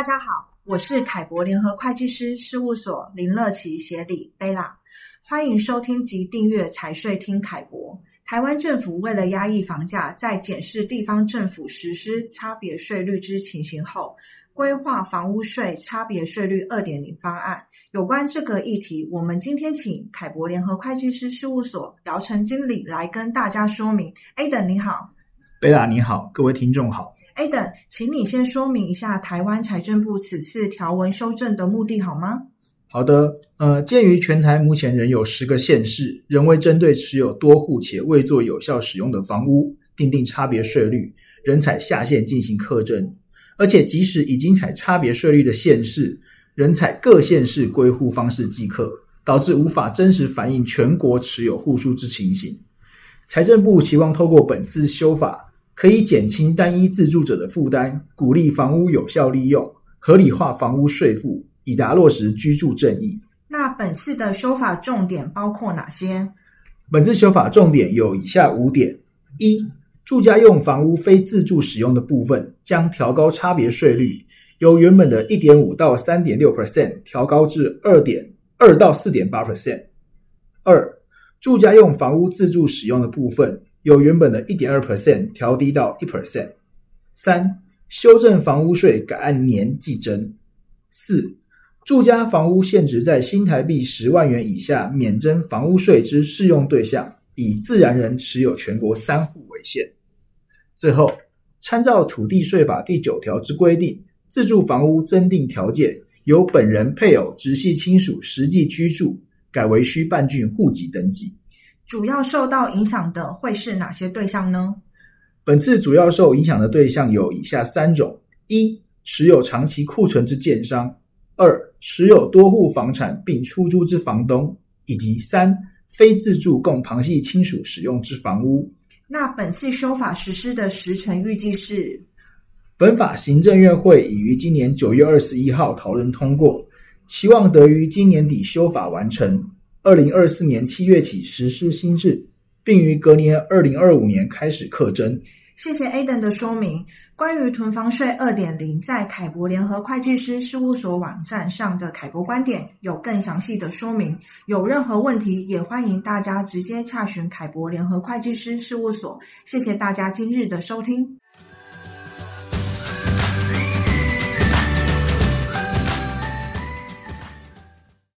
大家好，我是凯博联合会计师事务所林乐琪协理贝拉，欢迎收听及订阅财税听凯博。台湾政府为了压抑房价，在检视地方政府实施差别税率之情形后，规划房屋税差别税率二点零方案。有关这个议题，我们今天请凯博联合会计师事务所姚晨经理来跟大家说明。Aden 你好，贝拉你好，各位听众好。Aden，请你先说明一下台湾财政部此次条文修正的目的好吗？好的，呃，鉴于全台目前仍有十个县市仍未针对持有多户且未做有效使用的房屋订定差别税率，仍采下限进行课征，而且即使已经采差别税率的县市，仍采各县市归户方式计课，导致无法真实反映全国持有户数之情形。财政部期望透过本次修法，可以减轻单一自住者的负担，鼓励房屋有效利用，合理化房屋税负，以达落实居住正义。那本次的修法重点包括哪些？本次修法重点有以下五点：一、住家用房屋非自住使用的部分，将调高差别税率，由原本的一点五到三点六 percent 调高至二点二到四点八 percent。二、住家用房屋自住使用的部分，由原本的一点二 percent 调低到一 percent。三、修正房屋税改按年计征。四、住家房屋现值在新台币十万元以下免征房屋税之适用对象，以自然人持有全国三户为限。最后，参照土地税法第九条之规定，自住房屋增订条件由本人、配偶、直系亲属实际居住，改为需办竣户籍登记。主要受到影响的会是哪些对象呢？本次主要受影响的对象有以下三种：一、持有长期库存之建商；二、持有多户房产并出租之房东；以及三、非自住供旁系亲属使用之房屋。那本次修法实施的时程预计是？本法行政院会已于今年九月二十一号讨论通过，期望得于今年底修法完成。二零二四年七月起实施新制，并于隔年二零二五年开始课征。谢谢 Aden 的说明。关于囤房税二点零，在凯博联合会计师事务所网站上的凯博观点有更详细的说明。有任何问题，也欢迎大家直接洽询凯博联合会计师事务所。谢谢大家今日的收听。